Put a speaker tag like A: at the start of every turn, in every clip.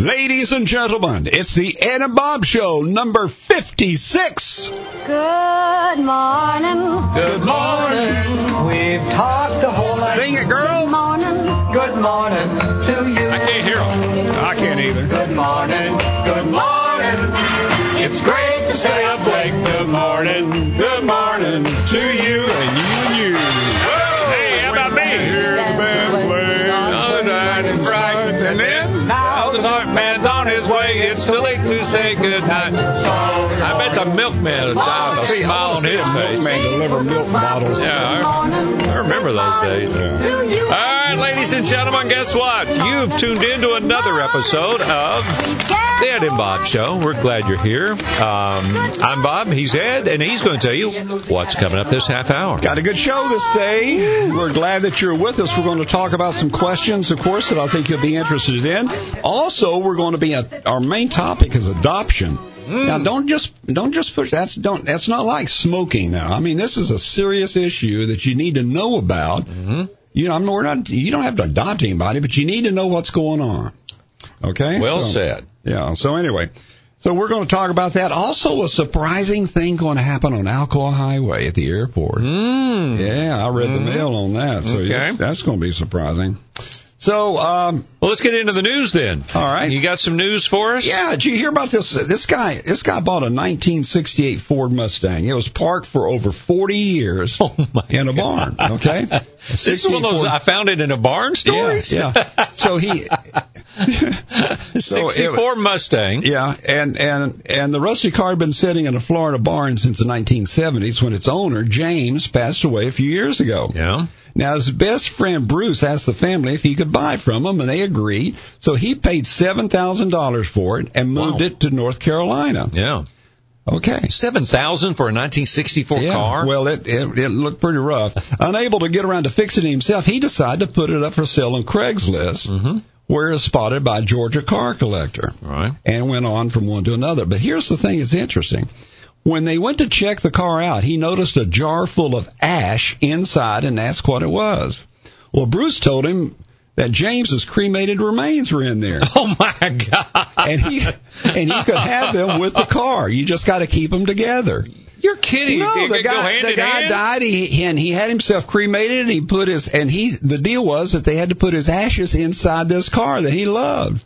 A: Ladies and gentlemen, it's the Ed and Bob Show, number 56.
B: Good morning.
C: Good morning. We've talked the whole night.
A: Sing it, girls.
B: Good morning.
C: Good morning to you.
D: I can't hear them.
A: I can't either.
C: Good morning. Good morning. It's great to stay up late. Good morning. Good morning to you and you and you.
D: Hey, how about me? Say good night. I bet the milkman will die with a
A: see,
D: smile on his face.
A: milkman deliver milk bottles.
D: Yeah, I, I remember those days.
A: Yeah.
D: Right, ladies and gentlemen, guess what? You've tuned in to another episode of the Ed and Bob Show. We're glad you're here. Um, I'm Bob. He's Ed, and he's going to tell you what's coming up this half hour.
A: Got a good show this day. We're glad that you're with us. We're going to talk about some questions, of course, that I think you'll be interested in. Also, we're going to be at our main topic is adoption. Now, don't just don't just push that's don't that's not like smoking. Now, I mean, this is a serious issue that you need to know about. You know, I mean, we're not you don't have to adopt anybody, but you need to know what's going on. Okay.
D: Well
A: So-
D: said.
A: yeah. So anyway, so we're going to talk about that. Also, a surprising thing going to happen on Alcoa Highway at the airport.
D: Mm.
A: Yeah, I read the mail on that. So
D: Okay.
A: yes, that's going to be surprising. So, um,
D: Well, let's get into the news then.
A: all right.
D: You got some news for us?
A: Yeah, did you hear about this? This guy, this guy bought a 1968 Ford Mustang. It was parked for over 40 years
D: Oh
A: in a barn. Okay,
D: This is one of those I found it in a barn stories.
A: Yeah, yeah. So he, So it-
D: 64 Mustang.
A: Yeah, and and and the rusty car had been sitting in a Florida barn since the 1970s when its owner James passed away a few years ago.
D: Yeah.
A: Now his best friend Bruce asked the family if he could buy from them, and they agreed. So he paid seven thousand dollars for it and moved
D: Wow.
A: it to North Carolina.
D: Yeah.
A: Okay.
D: 7000 for a 1964
A: Yeah,
D: car?
A: well, it, it it looked pretty rough. Unable to get around to fixing it himself, he decided to put it up for sale on Craigslist,
D: Mhm.
A: where it was spotted by a Georgia car collector.
D: Right.
A: and went on from one to another. But here's the thing that's interesting. When they went to check the car out, he noticed a jar full of ash inside and asked what it was. Well, Bruce told him that James's cremated remains were in there.
D: Oh my God.
A: And he and he could have them with the car. You just got to keep them together.
D: You're kidding.
A: No, the guy the guy
D: hand?
A: died. He and he had himself cremated. And he put his and he the deal was that they had to put his ashes inside this car that he loved.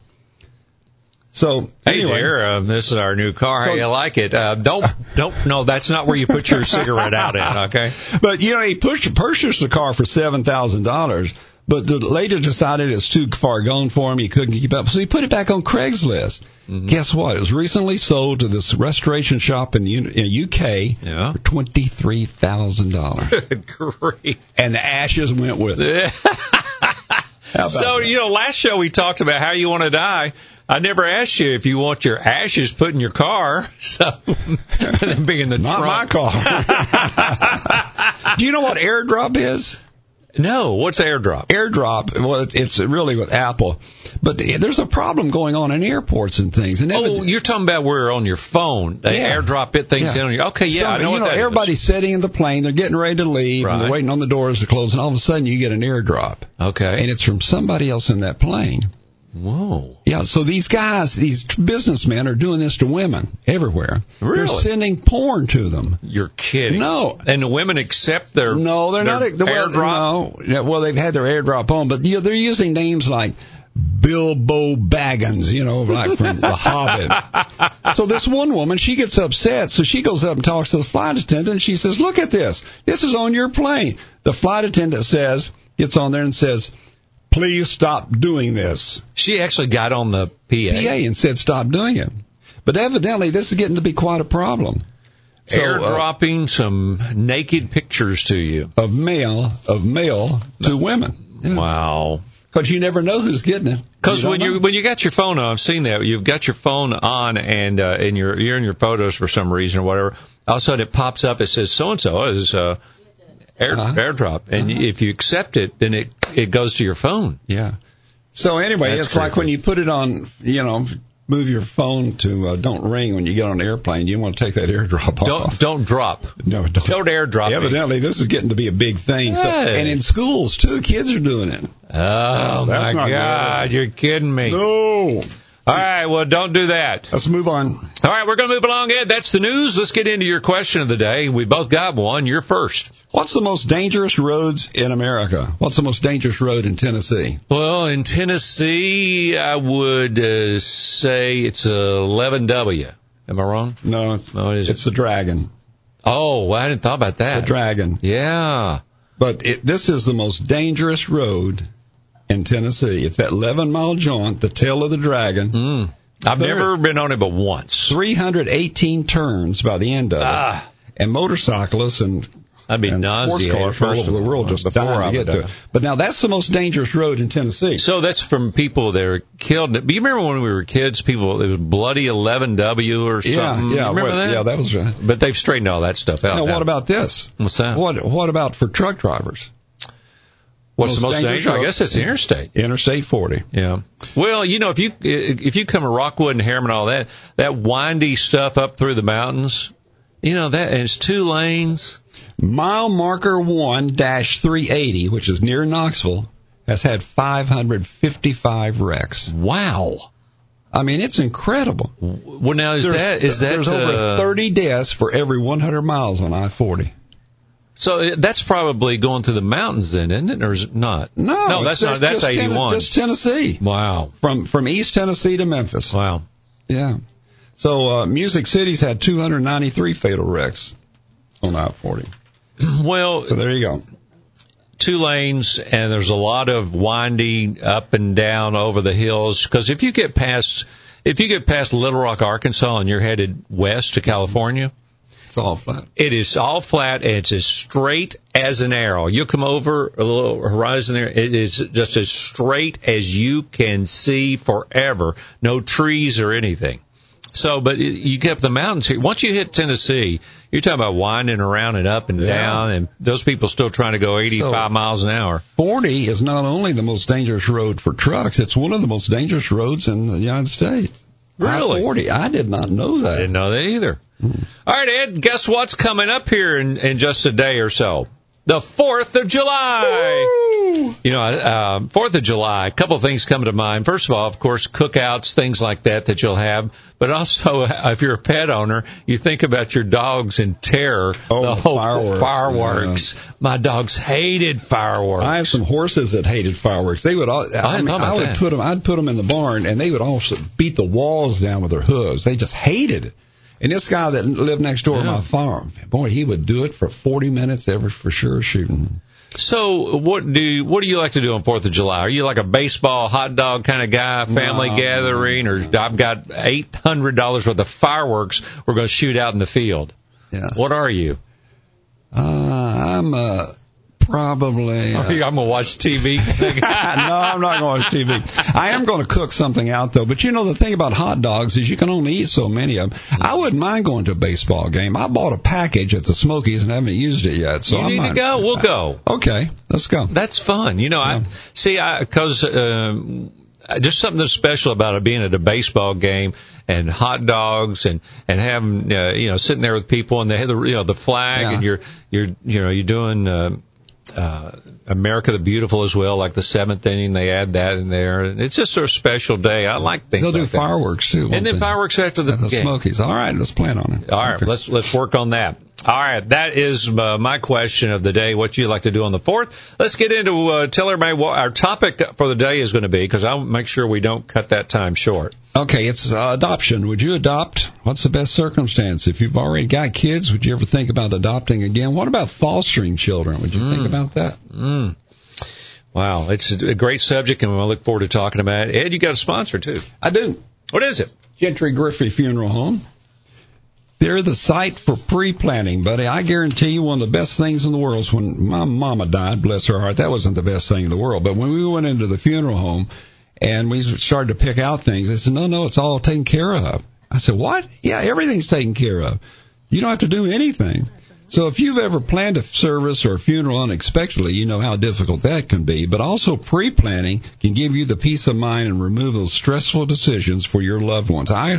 A: So
D: Hey
A: anyway,
D: there, uh, this is our new car.
A: So-
D: How you like it? Uh, don't, don't, no, that's not where you put your cigarette out in, okay?
A: But you know, he pushed, purchased the car for seven thousand dollars, but the, later decided it's too far gone for him. He couldn't keep up, so he put it back on Craigslist.
D: Mm-hmm.
A: Guess what? It was recently sold to this restoration shop in the in UK
D: Yeah.
A: for twenty three thousand dollars,
D: grief.
A: and the ashes went with it.
D: So,
A: that?
D: you know, last show we talked about how you want to die. I never asked you if you want your ashes put in your car. So, being in the
A: not my car. Do you know what airdrop is?
D: No, what's airdrop?
A: airdrop well it's, it's really with apple but there's a problem going on in airports and things and
D: Oh, you're talking about where on your phone they
A: Yeah.
D: airdrop it things
A: Yeah.
D: in on your. Okay, yeah,
A: Some-
D: I know
A: you
D: what
A: know
D: that is.
A: everybody's sitting in the plane they're getting ready to leave and they're waiting on the doors to close and all of a sudden you get an airdrop
D: Okay.
A: and it's from somebody else in that plane
D: Whoa.
A: yeah so these guys these businessmen are doing this to women everywhere
D: Really?
A: they're sending porn to them
D: You're kidding.
A: No.
D: And the women accept their
A: no they're
D: their
A: not the well,
D: airdrop.
A: no Yeah, well they've had their airdrop on but you know, they're using names like Bilbo Baggins, you know, like from The Hobbit. So this one woman, she gets upset, so she goes up and talks to the flight attendant, and she says, "Look at this. This is on your plane." The flight attendant says, gets on there and says, "Please stop doing this."
D: She actually got on the PA.
A: PA and said, "Stop doing it." But evidently, this is getting to be quite a problem. So, uh,
D: airdropping some naked pictures to you.
A: of male of male to women.
D: Wow.
A: Because you never know who's getting it.
D: Because when you when you got your phone on, I've seen that you've got your phone on and uh, and you're you're in your photos for some reason or whatever. All of a sudden it pops up. It says so and so is uh, air,
A: Uh-huh.
D: airdrop, and if you accept it, then it it goes to your phone.
A: Yeah. So anyway,
D: That's
A: it's like when you put it on, you know, move your phone to uh, don't ring when you get on an airplane. You want to take that airdrop off.
D: Don't
A: off.
D: don't drop.
A: no, don't.
D: Don't airdrop. me.
A: Evidently, this is getting to be a big thing. So,
D: Hey.
A: and in schools too, kids are doing it.
D: Oh
A: That's
D: my God, you're kidding me.
A: No.
D: All right, well, don't do that.
A: Let's move on.
D: All right, we're going to move along, Ed. That's the news. Let's get into your question of the day. We both got one. You're first.
A: What's the most dangerous roads in America? What's the most dangerous road in Tennessee?
D: Well, in Tennessee, I would uh, say it's 11W. Am I wrong?
A: No,
D: No, it
A: it's the Dragon.
D: Oh, well, I didn't thought about that. The.
A: Dragon.
D: Yeah.
A: But it, this is the most dangerous road in Tennessee. It's that 11 mile jaunt, the tail of the dragon.
D: Mm. I've
A: There-
D: never been on it but once.
A: 318 turns by the end of it.
D: Ah,
A: And motorcyclists and,
D: I'd be
A: and sports cars from all over the world just
D: before
A: dying to get to
D: uh,
A: it. But now that's the most dangerous road in Tennessee.
D: So that's from people that are killed. Do you remember when we were kids? People, it was bloody 11W or something.
A: yeah,
D: You
A: yeah,
D: remember
A: well,
D: that?
A: yeah, that was right.
D: But they've straightened all that stuff out.
A: Now,
D: now.
A: what about this?
D: what's that?
A: What What about for truck drivers?
D: What's the
A: most
D: most
A: dangerous?
D: I guess it's the interstate.
A: Interstate 40.
D: Yeah. Well, you know, if you if you come to Rockwood and Harriman, all that that windy stuff up through the mountains, you know that it's two lanes.
A: Mile marker 1 dash 380, which is near Knoxville, has had 555 wrecks.
D: Wow.
A: I mean, it's incredible.
D: Well, now is
A: There's,
D: that is that
A: there's
D: uh,
A: over 30 deaths for every 100 miles on I 40.
D: So that's probably going through the mountains, then, isn't it, or is it not?
A: No,
D: no, that's not. That's
A: just Ten-
D: eighty-one.
A: just Tennessee,
D: Wow,
A: from from East Tennessee to Memphis.
D: wow.
A: Yeah. So uh, Music City's had 293 fatal wrecks on I 40.
D: Well,
A: So there you go.
D: two lanes, and there's a lot of winding up and down over the hills. Because if you get past, if you get past Little Rock, Arkansas, and you're headed west to California,
A: It's all flat.
D: it is all flat and it's as straight as an arrow. You come over a little horizon there, it is just as straight as you can see forever. No trees or anything. So, but you get up the mountains here. Once you hit Tennessee, you're talking about winding around and up and
A: Yeah.
D: down, and those people still trying to go 85
A: So-
D: miles an hour.
A: 40 is not only the most dangerous road for trucks, it's one of the most dangerous roads in the United States.
D: Really?
A: I-40. I did not know that.
D: I didn't know that either. All right, Ed, guess what's coming up here in, in just a day or so? The 4th of July. You know, uh, Fourth of July. A couple of things come to mind. First of all, of course, cookouts, things like that that you'll have. But also, if you're a pet owner, you think about your dogs in terror.
A: Oh,
D: the whole
A: fireworks.
D: fireworks. My dogs hated fireworks.
A: I have some horses that hated fireworks. They would all. I,
D: hadn't
A: mean, I would
D: that.
A: put them. I'd put them in the barn, and they would all beat the walls down with their hooves. They just hated it. And this guy that lived next door to my farm, boy, he would do it for 40 minutes every for sure shooting.
D: So, what do you, what do you like to do on Fourth of July? Are you like a baseball hot dog kind of guy, family
A: No.
D: gathering, or I've got eight hundred dollars worth of fireworks we're going to shoot out in the field?
A: Yeah.
D: What are you?
A: Uh, I'm uh, probably. Uh,
D: I'm going to watch TV.
A: no, I'm not going to watch TV. I am going to cook something out though. But you know the thing about hot dogs is you can only eat so many of them. I wouldn't mind going to a baseball game. I bought a package at the Smokies and haven't used it yet. So
D: you
A: I
D: need
A: might,
D: to go. We'll go.
A: Okay, let's go.
D: That's fun. You know, I see. I because um, just something that's special about it being at a baseball game and hot dogs and and having uh, you know sitting there with people and they have the you know the flag
A: Yeah.
D: and you're you're you know you're doing. Uh, uh, America the Beautiful as well, like the seventh inning, they add that in there. And it's just a special day. I like things
A: They'll
D: like
A: do
D: that.
A: fireworks too.
D: And then
A: they?
D: fireworks after the
A: the. Smokies. All right, let's plan on it.
D: All right,
A: Okay.
D: let's let's work on that. All right, that is uh, my question of the day. What you like to do on the fourth? Let's get into uh, tell everybody what our topic for the day is going to be because I'll make sure we don't cut that time short.
A: Okay, it's uh, adoption. Would you adopt? What's the best circumstance? If you've already got kids, would you ever think about adopting again? What about fostering children? Would you think about that?
D: Mm. Wow, it's a great subject, and I look forward to talking about it. Ed, you got a sponsor too.
A: I do.
D: What is it?
A: Gentry Griffey Funeral Home. They're the site for pre-planning, buddy. I guarantee you one of the best things in the world is when my mama died, bless her heart, that wasn't the best thing in the world. But when we went into the funeral home and we started to pick out things, they said, no, no, it's all taken care of. I said, what? Yeah, everything's taken care of. You don't have to do anything. So if you've ever planned a service or a funeral unexpectedly, you know how difficult that can be. But also pre-planning can give you the peace of mind and remove those stressful decisions for your loved ones. I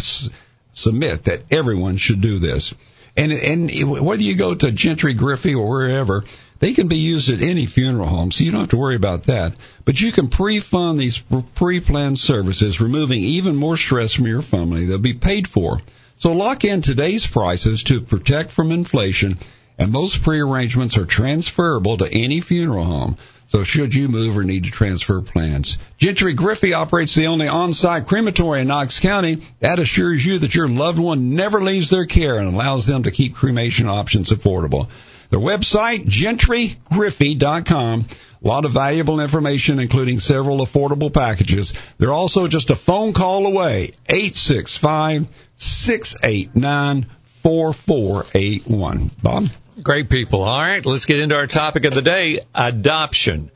A: submit that everyone should do this. And and whether you go to Gentry Griffey or wherever, They can be used at any funeral home, so you don't have to worry about that. But you can pre-fund these pre-planned services, removing even more stress from your family. They'll be paid for. So lock in today's prices to protect from inflation, and most pre-arrangements are transferable to any funeral home. So should you move or need to transfer plans, Gentry Griffey operates the only on-site crematory in Knox County. That assures you that your loved one never leaves their care and allows them to keep cremation options affordable. Their website, gentrygriffey.com. A lot of valuable information, including several affordable packages. They're also just a phone call away. 865 689 4481. Bob?
D: Great people. All right, let's get into our topic of the day adoption.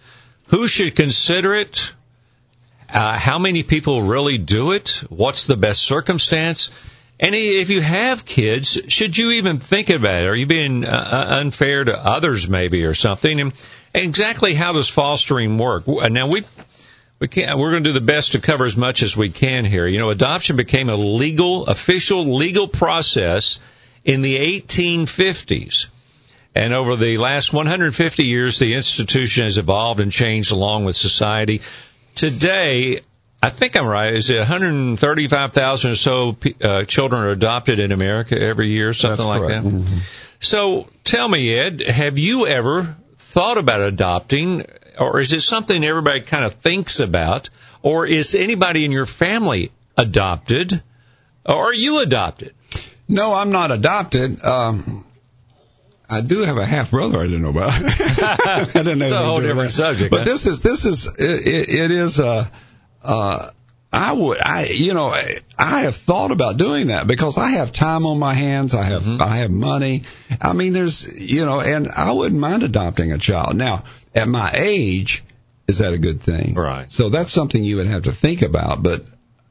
D: Who should consider it? Uh, how many people really do it? What's the best circumstance? And if you have kids, should you even think about it? Are you being uh, uh unfair to others, maybe, or something? And exactly how does fostering work? Now we we can we're going to do the best to cover as much as we can here. You know, adoption became a legal, official legal process in the 1850s. And over the last 150 years, the institution has evolved and changed along with society. Today, I think I'm right. Is it 135,000 or so uh, children are adopted in America every year, something
A: That's
D: like
A: correct.
D: that?
A: Mm-hmm.
D: So tell me, Ed, have you ever thought about adopting, or is it something everybody kind of thinks about, or is anybody in your family adopted, or are you adopted?
A: No, I'm not adopted. Um, I do have a half brother I didn't know about. I didn't know
D: It's a whole different subject,
A: But
D: huh?
A: this is this is it, it, it is uh uh I would I you know I have thought about doing that because I have time on my hands. I have
D: Mm-hmm.
A: I have money. I mean, there's you know, and I wouldn't mind adopting a child. Now, at my age, is that a good thing?
D: Right.
A: So that's something you would have to think about. But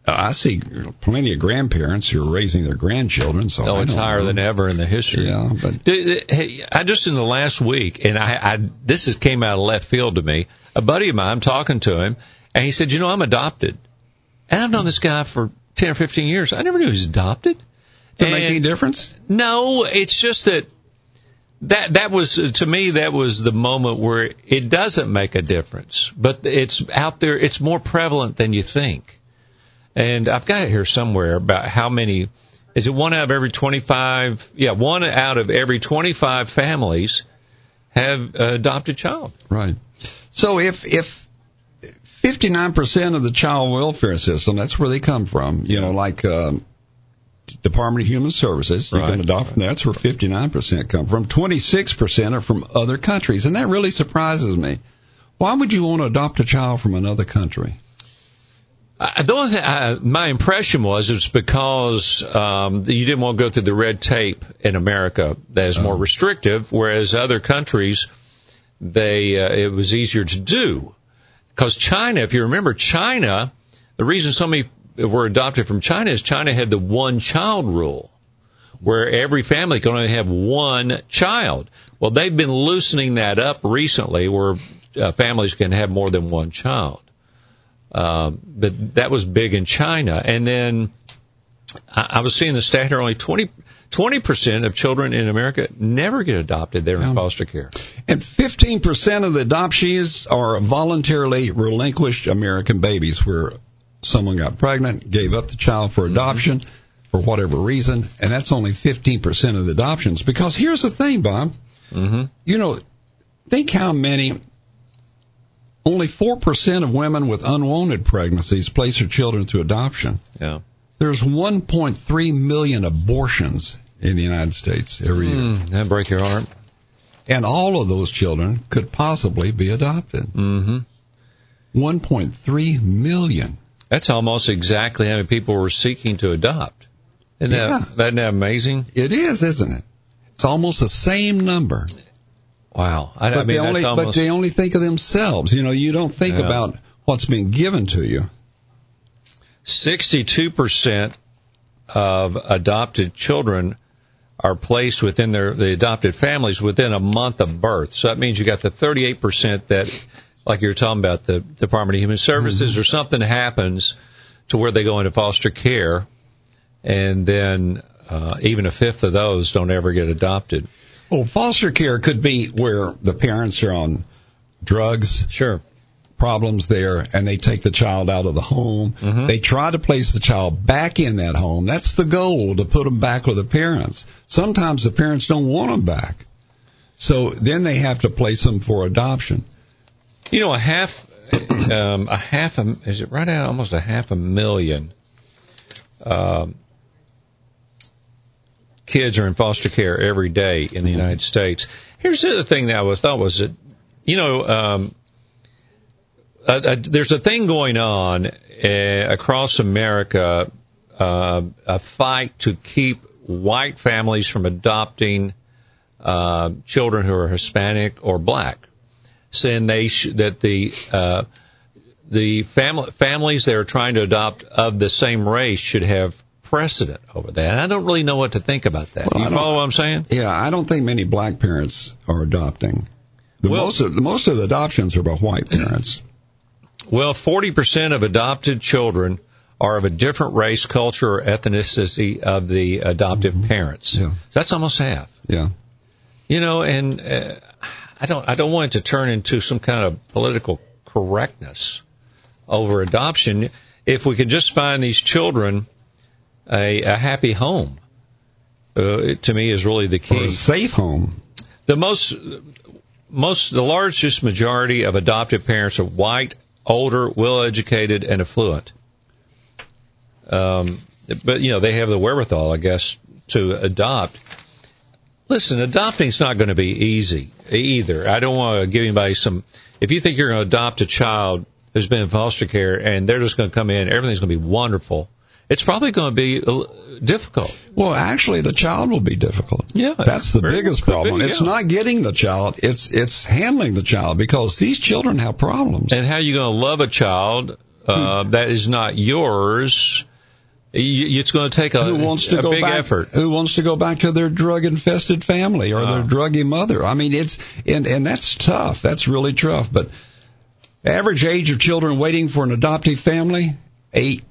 A: Uh, I see plenty of grandparents who are raising their grandchildren. So
D: Oh, it's higher
A: know.
D: than ever in the history.
A: Yeah, but
D: Hey, I just in the last week, and I, I this is came out of left field to me. A buddy of mine, I'm talking to him, and he said, "You know, I'm adopted, and I've known this guy for ten or fifteen years. I never knew he was adopted."
A: does it make any difference?
D: No, it's just that that that was to me that was the moment where it doesn't make a difference, but it's out there. It's more prevalent than you think. And I've got it here somewhere about how many. Is it one out of every 25? Yeah, one out of every 25 families have uh, adopted child.
A: Right. So if if 59% of the child welfare system, that's where they come from. You know, like um, Department of Human Services, you
D: Right.
A: can adopt from there. That's where 59% come from. 26% are from other countries, and that really surprises me. Why would you want to adopt a child from another country?
D: I, the only thing, I, my impression was it's because um, you didn't want to go through the red tape in America that is more restrictive, whereas other countries they uh, it was easier to do. Because China, if you remember, China, the reason so many were adopted from China is China had the one child rule, where every family can only have one child. Well, they've been loosening that up recently, where uh, families can have more than one child. Um, but that was big in China. And then I, I was seeing the stat here: only 20 percent of children in America never get adopted. They're in foster care.
A: And 15% of the adoptees are voluntarily relinquished American babies where someone got pregnant, gave up the child for adoption for whatever reason, and that's only 15% of the adoptions. Because here's the thing, Bob.
D: Mm-hmm.
A: You know, think how many, only 4% of women with unwanted pregnancies place their children through adoption.
D: Yeah.
A: There's 1.3 million abortions in the United States every year.
D: Mm, that break your heart.
A: And all of those children could possibly be adopted.
D: Mm-hmm.
A: 1.3 million.
D: That's almost exactly how many people were seeking to adopt. Isn't
A: Yeah.
D: that, isn't that amazing?
A: It is, isn't it? It's almost the same number.
D: Wow. I,
A: But
D: I mean,
A: they only
D: almost.
A: but they only think of themselves. You know, you don't think
D: Yeah.
A: about what's been given to you.
D: 62% of adopted children are placed within their the adopted families within a month of birth. So that means you got the 38% that, like you were talking about, the Department of Human Services or something happens to where they go into foster care, and then uh, even a fifth of those don't ever get adopted.
A: Well, foster care could be where the parents are on drugs,
D: Sure.
A: problems there, and they take the child out of the home.
D: Mhm.
A: They try to place the child back in that home. That's the goal to put them back with the parents. Sometimes the parents don't want them back, so then they have to place them for adoption.
D: You know, a half, um, a half, a, is it right at almost a half a million um, kids are in foster care every day in the United States. Here's the other thing that I was thought was that, you know, um, uh, uh, there's a thing going on uh, across America, uh, a fight to keep white families from adopting uh, children who are Hispanic or black saying they sh- that the uh, the family families they are trying to adopt of the same race should have precedent over that. I don't really know what to think about that.
A: Well,
D: you follow what I'm saying?
A: Yeah, I don't think many black parents are adopting. The
D: Well-
A: most of the most of the adoptions are by white parents.
D: Well, 40% of adopted children are of a different race, culture, or ethnicity of the adoptive parents.
A: Yeah.
D: That's almost half.
A: Yeah.
D: You know, and uh, I don't I don't want it to turn into some kind of political correctness over adoption. If we could just find these children a, a happy home, uh, to me is really the
A: Or
D: key.
A: a safe home.
D: The most most the largest majority of adoptive parents are white, older, well educated, and affluent. Um, but you know they have the wherewithal, I guess, to adopt. Listen, adopting's not going to be easy either. I don't want to give anybody some. If you think you're going to adopt a child who's been in foster care and they're just going to come in, everything's going to be wonderful. It's probably going to be uh, difficult.
A: Well, actually, the child will be difficult.
D: Yeah,
A: That's the biggest problem.
D: be,
A: It's not getting the child; it's it's handling the child because these children have problems.
D: and how are you going to love a child uh, that is not yours. It's going to take a,
A: who wants to go
D: big
A: back?
D: effort.
A: Who wants to go back to their drug-infested family or their
D: Oh.
A: druggy mother? I mean, it's and and that's tough. That's really tough. But average age of children waiting for an adoptive family eight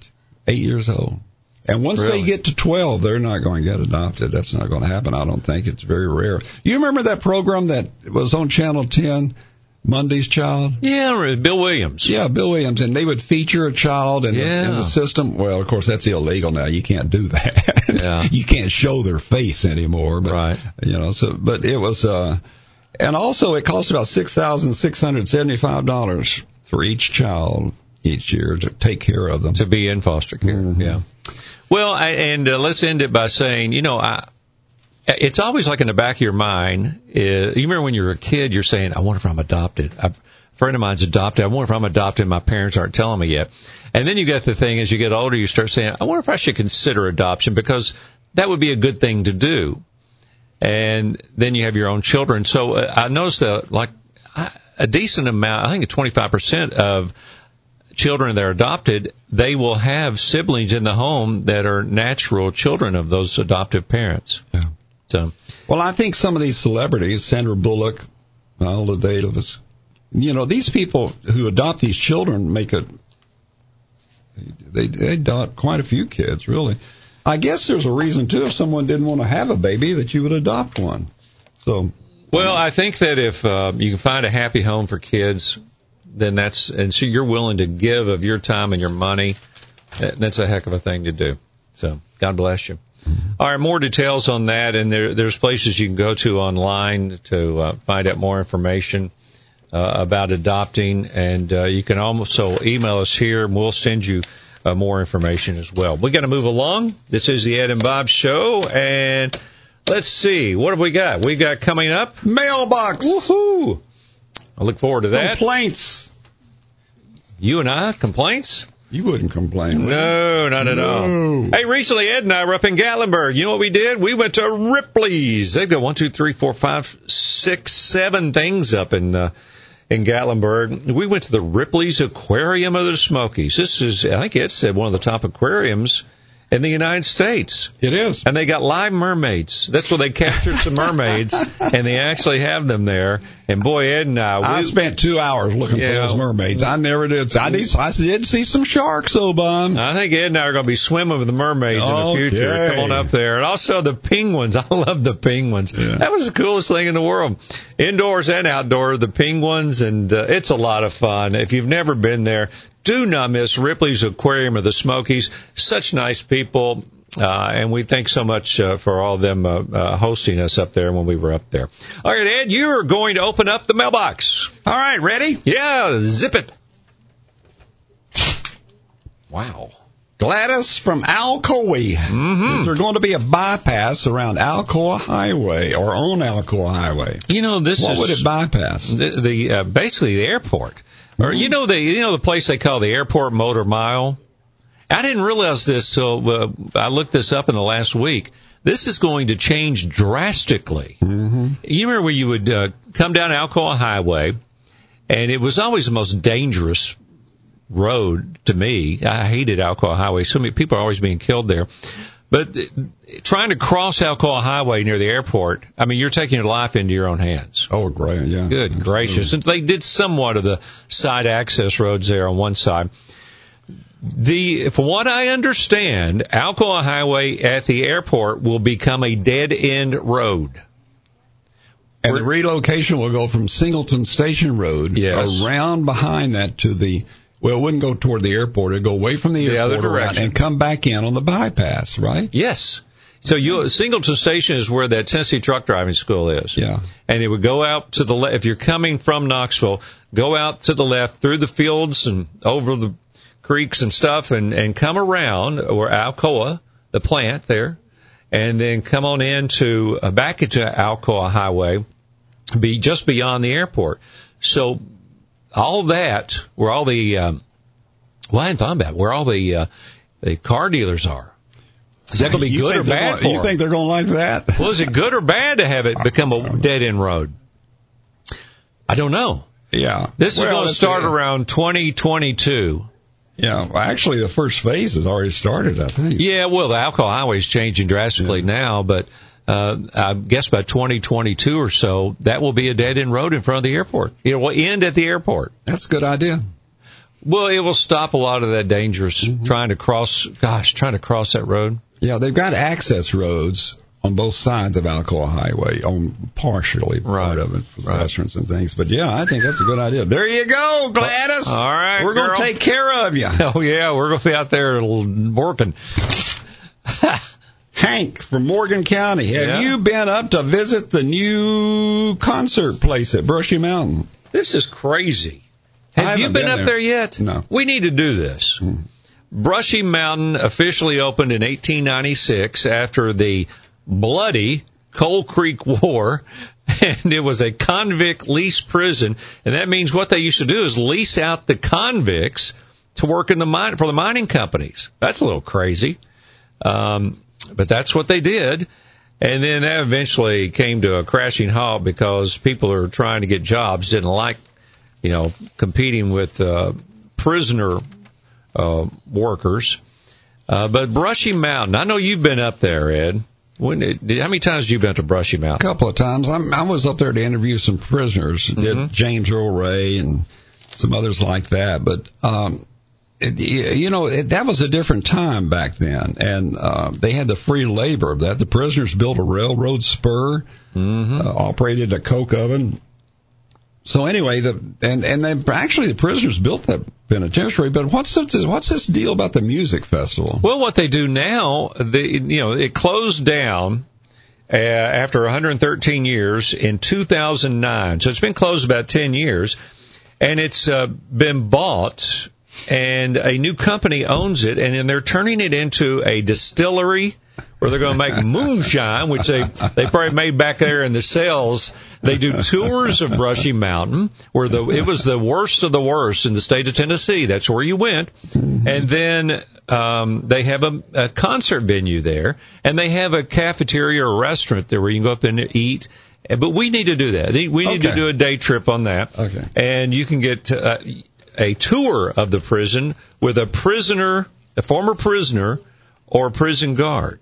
A: eight years old. And once
D: Really?
A: they get to 12, they're not going to get adopted. That's not going to happen. I don't think. It's very rare. You remember that program that was on Channel 10, Monday's Child?
D: Yeah, Bill Williams.
A: Yeah, Bill Williams, and they would feature a child in, the, in the system. Well, of course, that's illegal now. You can't do that.
D: Yeah.
A: you can't show their face anymore. But,
D: Right.
A: You know, so but it was, uh, and also it cost about six thousand six hundred seventy-five dollars for each child each year to take care of them.
D: to be in foster care.
A: Mm-hmm.
D: Yeah. Well, I, and uh, let's end it by saying, you know, I, it's always like in the back of your mind. Uh, you remember when you were a kid, you're saying, "I wonder if I'm adopted." A friend of mine's adopted. I wonder if I'm adopted. My parents aren't telling me yet. And then you get the thing as you get older, you start saying, "I wonder if I should consider adoption because that would be a good thing to do." And then you have your own children. So uh, I noticed that like I- a decent amount, I think 25% of children that are adopted, they will have siblings in the home that are natural children of those adoptive parents.
A: Yeah.
D: So,
A: Well, I think some of these celebrities, Sandra Bullock, Viola Davis, you know, these people who adopt these children make a they they adopt quite a few kids, really. I guess there's a reason too. If someone didn't want to have a baby, that you would adopt one. So
D: well, I think that if uh, you can find a happy home for kids, then that's and so you're willing to give of your time and your money. That's a heck of a thing to do. So, God bless you. All right, more details on that, and there, there's places you can go to online to uh, find out more information uh, about adopting, and uh, you can also email us here, and we'll send you uh, more information as well. We got to move along. This is the Ed and Bob Show, and let's see what have we got. We got coming up.
A: mailbox
D: Woohoo! I look forward to that.
A: complaints.
D: You and I complaints?
A: You wouldn't complain. would?
D: No, not at all. Hey, recently Ed and I were up in Gatlinburg. You know what we did? We went to Ripley's. They've got one, two, three, four, five, six, seven things up in uh, in Gatlinburg. We went to the Ripley's Aquarium of the Smokies. This is, I think Ed said, one of the top aquariums in the United States.
A: It is.
D: And they got live mermaids. That's where they captured some mermaids, and they actually have them there. And boy, Ed and I, we,
A: I spent two hours looking for those mermaids. I never did. I did, I did see some sharks, bum.
D: I think Ed and I are going to be swimming with the mermaids in the future.
A: Okay.
D: Come on up there. And also the penguins. I love the penguins.
A: Yeah.
D: That was the coolest thing in the world. Indoors and outdoors, the penguins, and uh, it's a lot of fun. If you've never been there, do not miss Ripley's Aquarium of the Smokies. Such nice people. Uh, and we thank so much uh, for all of them uh, uh, hosting us up there when we were up there. All right, Ed, you're going to open up the mailbox.
A: All right, ready?
D: Yeah, zip it. Wow.
A: Gladys from Alcoa.
D: Mm-hmm.
A: Is there going to be a bypass around Alcoa Highway or on Alcoa Highway?
D: You know, this
A: What
D: is
A: would it bypass?
D: the, the uh, basically the airport, or you know the you know the place they call the airport motor mile. I didn't realize this till uh, I looked this up in the last week. This is going to change drastically. Mm-hmm. You remember where you would uh, come down Alcoa Highway, and it was always the most dangerous road to me. I hated Alcoa Highway. So many people are always being killed there. But uh, trying to cross Alcoa Highway near the airport, I mean, you're taking your life into your own hands.
A: Oh, great, yeah.
D: Good gracious. And they did somewhat of the side access roads there on one side. The, from what I understand, Alcoa Highway at the airport will become a dead end road.
A: And the relocation will go from Singleton Station Road
D: Yes.
A: around behind that to the, well, it wouldn't go toward the airport. It'd go away from the,
D: The
A: airport around
D: direction.
A: and come back in on the bypass, right?
D: Yes. So you, Singleton Station is where that Tennessee truck driving school is.
A: Yeah.
D: And it would go out to the left. If you're coming from Knoxville, go out to the left through the fields and over the creeks and stuff and, and come around or Alcoa, the plant there, and then come on into, uh, back into Alcoa Highway, be just beyond the airport. So all that, where all the, um, well, I hadn't thought about it, where all the, uh, the car dealers are. Is that going to be
A: You
D: good or bad for
A: You think they're going to like that?
D: Well, is it good or bad to have it become a dead end road? I don't know.
A: Yeah.
D: This is going to start around 2022.
A: Yeah. Well, actually, the first phase has already started, I think.
D: Yeah, well, the Alcoa Highway is changing drastically now, but uh, I guess by 2022 or so, that will be a dead end road in front of the airport. It will end at the airport.
A: That's a good idea.
D: Well, it will stop a lot of that dangerous
A: Mm-hmm.
D: trying to cross. Gosh, trying to cross that road.
A: Yeah, they've got access roads on both sides of Alcoa Highway, on partially part
D: Right.
A: of it for the
D: Right.
A: restaurants and things. But yeah, I think that's a good idea. There you go, Gladys.
D: All right,
A: we're going to take care of you.
D: Oh yeah, we're going to be out there working.
A: Hank from Morgan County, have
D: Yeah.
A: you been up to visit the new concert place at Brushy Mountain?
D: This is crazy. Have you been,
A: been
D: up
A: there.
D: there yet?
A: No. Hmm.
D: We need to do this. Brushy Mountain officially opened in 1896 after the bloody Coal Creek War. And it was a convict lease prison. And that means what they used to do is lease out the convicts to work in the mine for the mining companies. That's a little crazy. Um, but that's what they did. And then that eventually came to a crashing halt because people who are trying to get jobs didn't like, you know, competing with uh, prisoner uh, workers. Uh, but Brushy Mountain, I know you've been up there, Ed. When did, how many times have you been to Brushy Mountain?
A: A couple of times. I'm, I was up there to interview some prisoners.
D: Mm-hmm.
A: Did James Earl Ray and some others like that. But um, you know that was a different time back then, and uh, they had the free labor of that. The prisoners built a railroad spur,
D: Mm-hmm.
A: uh, operated a coke oven. So anyway, the and and they actually the prisoners built that penitentiary. But what's this, what's this deal about the music festival?
D: Well, what they do now, the you know, it closed down uh, after 113 years in 2009. So it's been closed about 10 years, and it's uh, been bought, and a new company owns it, and then they're turning it into a distillery. Where they're going to make moonshine, which they they probably made back there in the cells. They do tours of Brushy Mountain, where the it was the worst of the worst in the state of Tennessee. That's where you went, and then um, they have a, a concert venue there, and they have a cafeteria or restaurant there where you can go up and eat. But we need to do that. We need to do a day trip on that.
A: Okay.
D: And you can get uh, a tour of the prison with a prisoner, a former prisoner, or prison guard?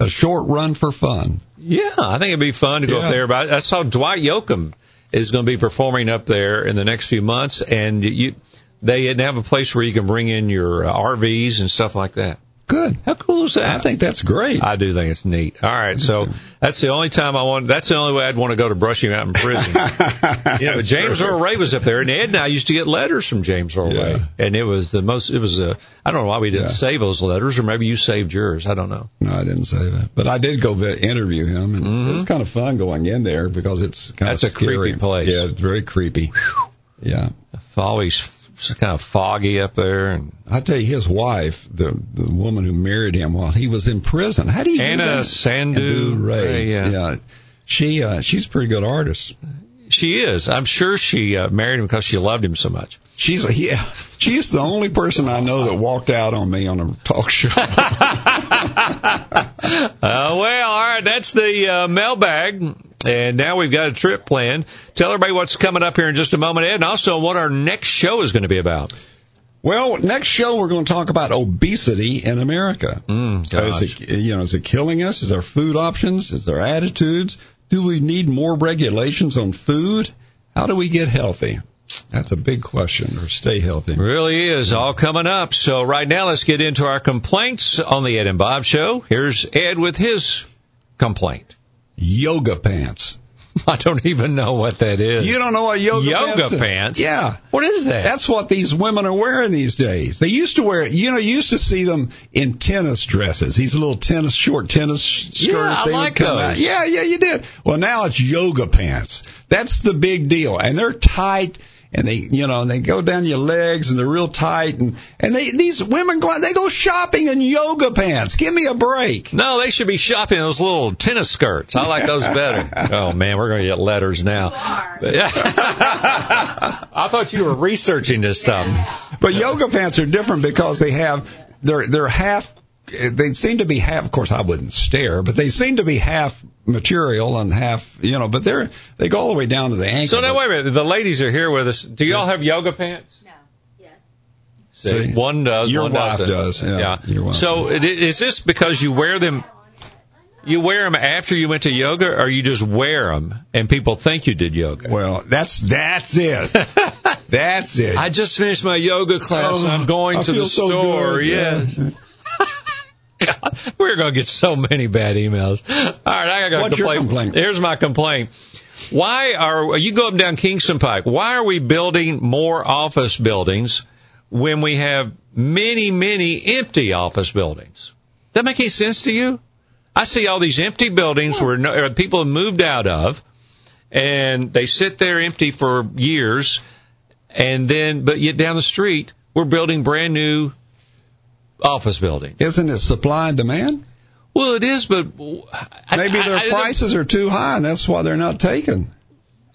A: A short run for fun.
D: Yeah, I think it'd be fun to go
A: Yeah.
D: up there. But I saw Dwight Yoakam is going to be performing up there in the next few months, and you they have a place where you can bring in your uh, RVs and stuff like that.
A: Good.
D: How cool is that?
A: I think that's great.
D: I do think it's neat. All right, so that's the only time I want. That's the only way I'd want to go to Brushy Mountain Prison. you know, James Earl Ray was up there, and Ed and I used to get letters from James Earl
A: Yeah.
D: Ray, and it was the most. It was a. I don't know why we didn't
A: Yeah.
D: save those letters, or maybe you saved yours. I don't know.
A: No, I didn't save that, but I did go interview him, and
D: Mm-hmm.
A: it was kind of fun going in there because it's kind
D: That's a
A: of scary.
D: creepy place.
A: Yeah, it's very creepy. Yeah,
D: Always f- kind of foggy up there, and
A: I tell you, his wife, the the woman who married him while he was in prison, how do you do
D: Anna
A: that?
D: Sandhu
A: Ray.
D: Ray, yeah.
A: She uh, she's a pretty good artist.
D: she is. I'm sure she uh, married him because she loved him so much.
A: She's a, yeah, she's the only person I know that walked out on me on a talk show.
D: Uh, well, all right, that's the uh, mailbag. And now we've got a trip planned. Tell everybody what's coming up here in just a moment, Ed, and also what our next show is going to be about.
A: Well, next show we're going to talk about obesity in America.
D: Mm.
A: Is it, you know, is it killing us? Is our food options? Is our attitudes? Do we need more regulations on food? How do we get healthy? That's a big question. Or stay healthy.
D: Really is all coming up. So right now, let's get into our complaints on the Ed and Bob Show. Here's Ed with his complaint.
A: Yoga pants.
D: I don't even know what that is.
A: You don't know what yoga,
D: Yoga
A: pants?
D: pants?
A: Yeah.
D: What is that?
A: That's what these women are wearing these days. They used to wear, you know, you used to see them in tennis dresses. These little tennis, short tennis skirts.
D: Yeah, I like those.
A: out. Yeah, yeah, you did. Well, now it's yoga pants. That's the big deal, and they're tight. And they, you know, and they go down your legs, and they're real tight, and and they these women go, they go shopping in yoga pants. Give me a break.
D: No, they should be shopping in those little tennis skirts. I like those better. oh man, we're going to get letters now. Yeah. I thought you were researching this stuff.
A: But yoga pants are different because they have they're they're half. They seem to be half. Of course, I wouldn't stare, but they seem to be half material and half, you know. But they're they go all the way down to the ankle.
D: So now wait a minute. The ladies are here with us. Do y'all have yoga pants?
B: No. Yes.
A: See?
D: one does.
A: Your
D: one
A: wife
D: doesn't.
A: does, yeah. Your wife
D: So i- is this because you wear them? You wear them after you went to yoga, or you just wear them and people think you did yoga?
A: Well, that's that's it. that's it.
D: I just finished my yoga class.
A: Oh,
D: I'm going
A: I
D: to
A: feel
D: the
A: so
D: store.
A: good.
D: Yes.
A: Yeah.
D: God, we're going to get so many bad emails. All right, I got a
A: What's your
D: complaint.
A: complaint?
D: Here's my complaint. Why are you go up down Kingston Pike? Why are we building more office buildings when we have many, many empty office buildings? Does that make any sense to you? I see all these empty buildings where no, or people have moved out of, and they sit there empty for years, and then but yet down the street we're building brand new office buildings.
A: Isn't it supply and demand?
D: Well, it is, but I-
A: Maybe their
D: I don't-
A: prices are too high, and that's why they're not taken.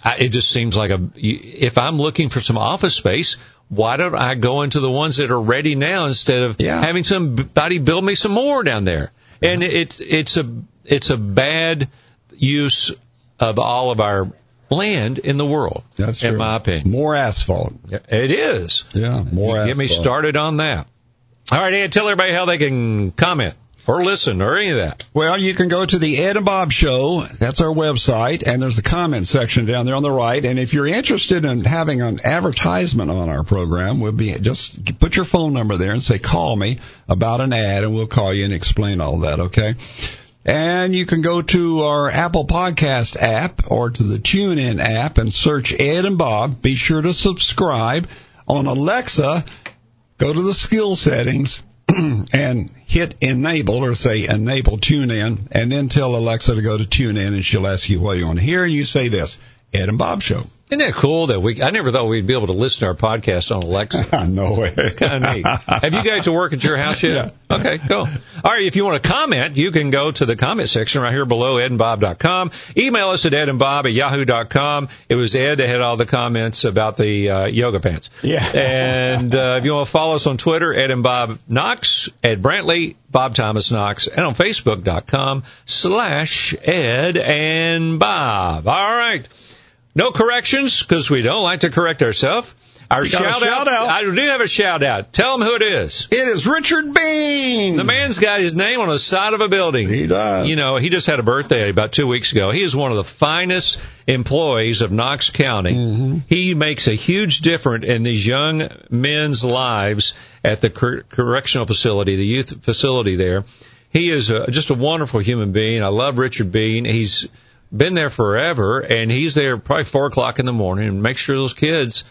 D: I, it just seems like a. If I'm looking for some office space, why don't I go into the ones that are ready now instead of
A: Yeah.
D: having somebody build me some more down there? And it, it's a it's a bad use of all of our land in the world.
A: That's
D: in
A: true.
D: my opinion.
A: More asphalt.
D: It is.
A: Yeah, more.
D: Get me started on that. All right, Ed, tell everybody how they can comment or listen or any of that.
A: Well, you can go to the Ed and Bob Show. That's our website, and there's a comment section down there on the right. And if you're interested in having an advertisement on our program, we'll be just put your phone number there and say call me about an ad, and we'll call you and explain all that. Okay. And you can go to our Apple Podcast app or to the TuneIn app and search Ed and Bob. Be sure to subscribe on Alexa. Go to the skill settings and hit enable or say enable tune in and then tell Alexa to go to tune in and she'll ask you what you want to hear and you say this Ed and Bob show.
D: Isn't that cool that we? I never thought we'd be able to listen to our podcast on Alexa.
A: Know it.
D: kind of neat. Have you guys to work at your house yet? Okay, cool. All right, if you want to comment, you can go to the comment section right here below edandbob.com. Email us at edandbob at yahoo.com. It was Ed that had all the comments about the uh, yoga pants.
A: Yeah.
D: and uh, if you want to follow us on Twitter, Ed and Bob Knox, Ed Brantley, Bob Thomas Knox, and on Facebook.com slash Ed and Bob. All right. No corrections because we don't like to correct ourselves. Our
A: You got a
D: shout,
A: shout out.
D: I do have a shout out. Tell them who it is.
A: It is Richard Bean.
D: The man's got his name on the side of a building.
A: He does.
D: You know, he just had a birthday about two weeks ago. He is one of the finest employees of Knox County.
A: Mm-hmm.
D: He makes a huge difference in these young men's lives at the cor- correctional facility, the youth facility there. He is a, just a wonderful human being. I love Richard Bean. He's been there forever, and he's there probably four o'clock in the morning and make sure those kids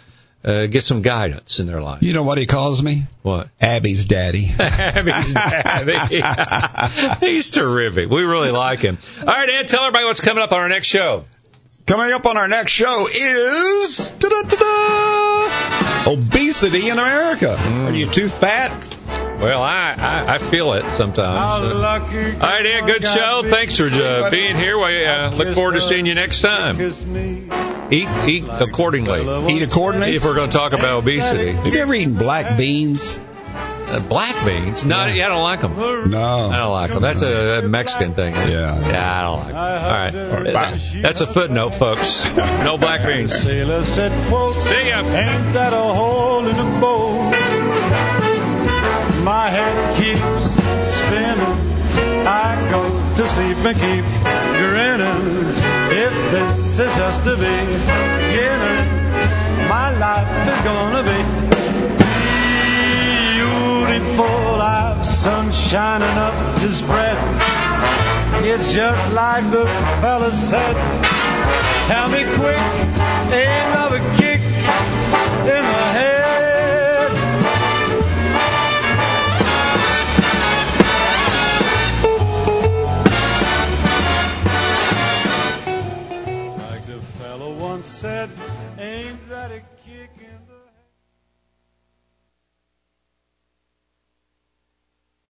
D: uh, get some guidance in their life.
A: You know what he calls me?
D: What?
A: Abby's daddy.
D: Abby's daddy. He's terrific. We really like him. All right, Ed, tell everybody what's coming up on our next show.
A: Coming up on our next show is obesity in America. Are you too fat?
D: Well, I, I, I feel it sometimes. Uh, all right, Ed, good show. Thanks for uh, being here. We uh, look forward to seeing you next time. Eat, eat accordingly.
A: Eat accordingly.
D: If we're going to talk about obesity,
A: Have you ever eaten black beans?
D: uh, black beans. No, yeah, I don't like them.
A: No, I
D: don't like them. That's a Mexican thing.
A: Yeah.
D: Yeah, I don't like them. All right. That- That's a footnote, folks. No black beans.
C: Sailor said, quote,
D: See ya.
C: My head keeps spinning. I go to sleep and keep grinning. If this is just the beginning, my life is gonna be beautiful. I've sun shining up to spread. It's just like the fella said. Tell me quick, another kick in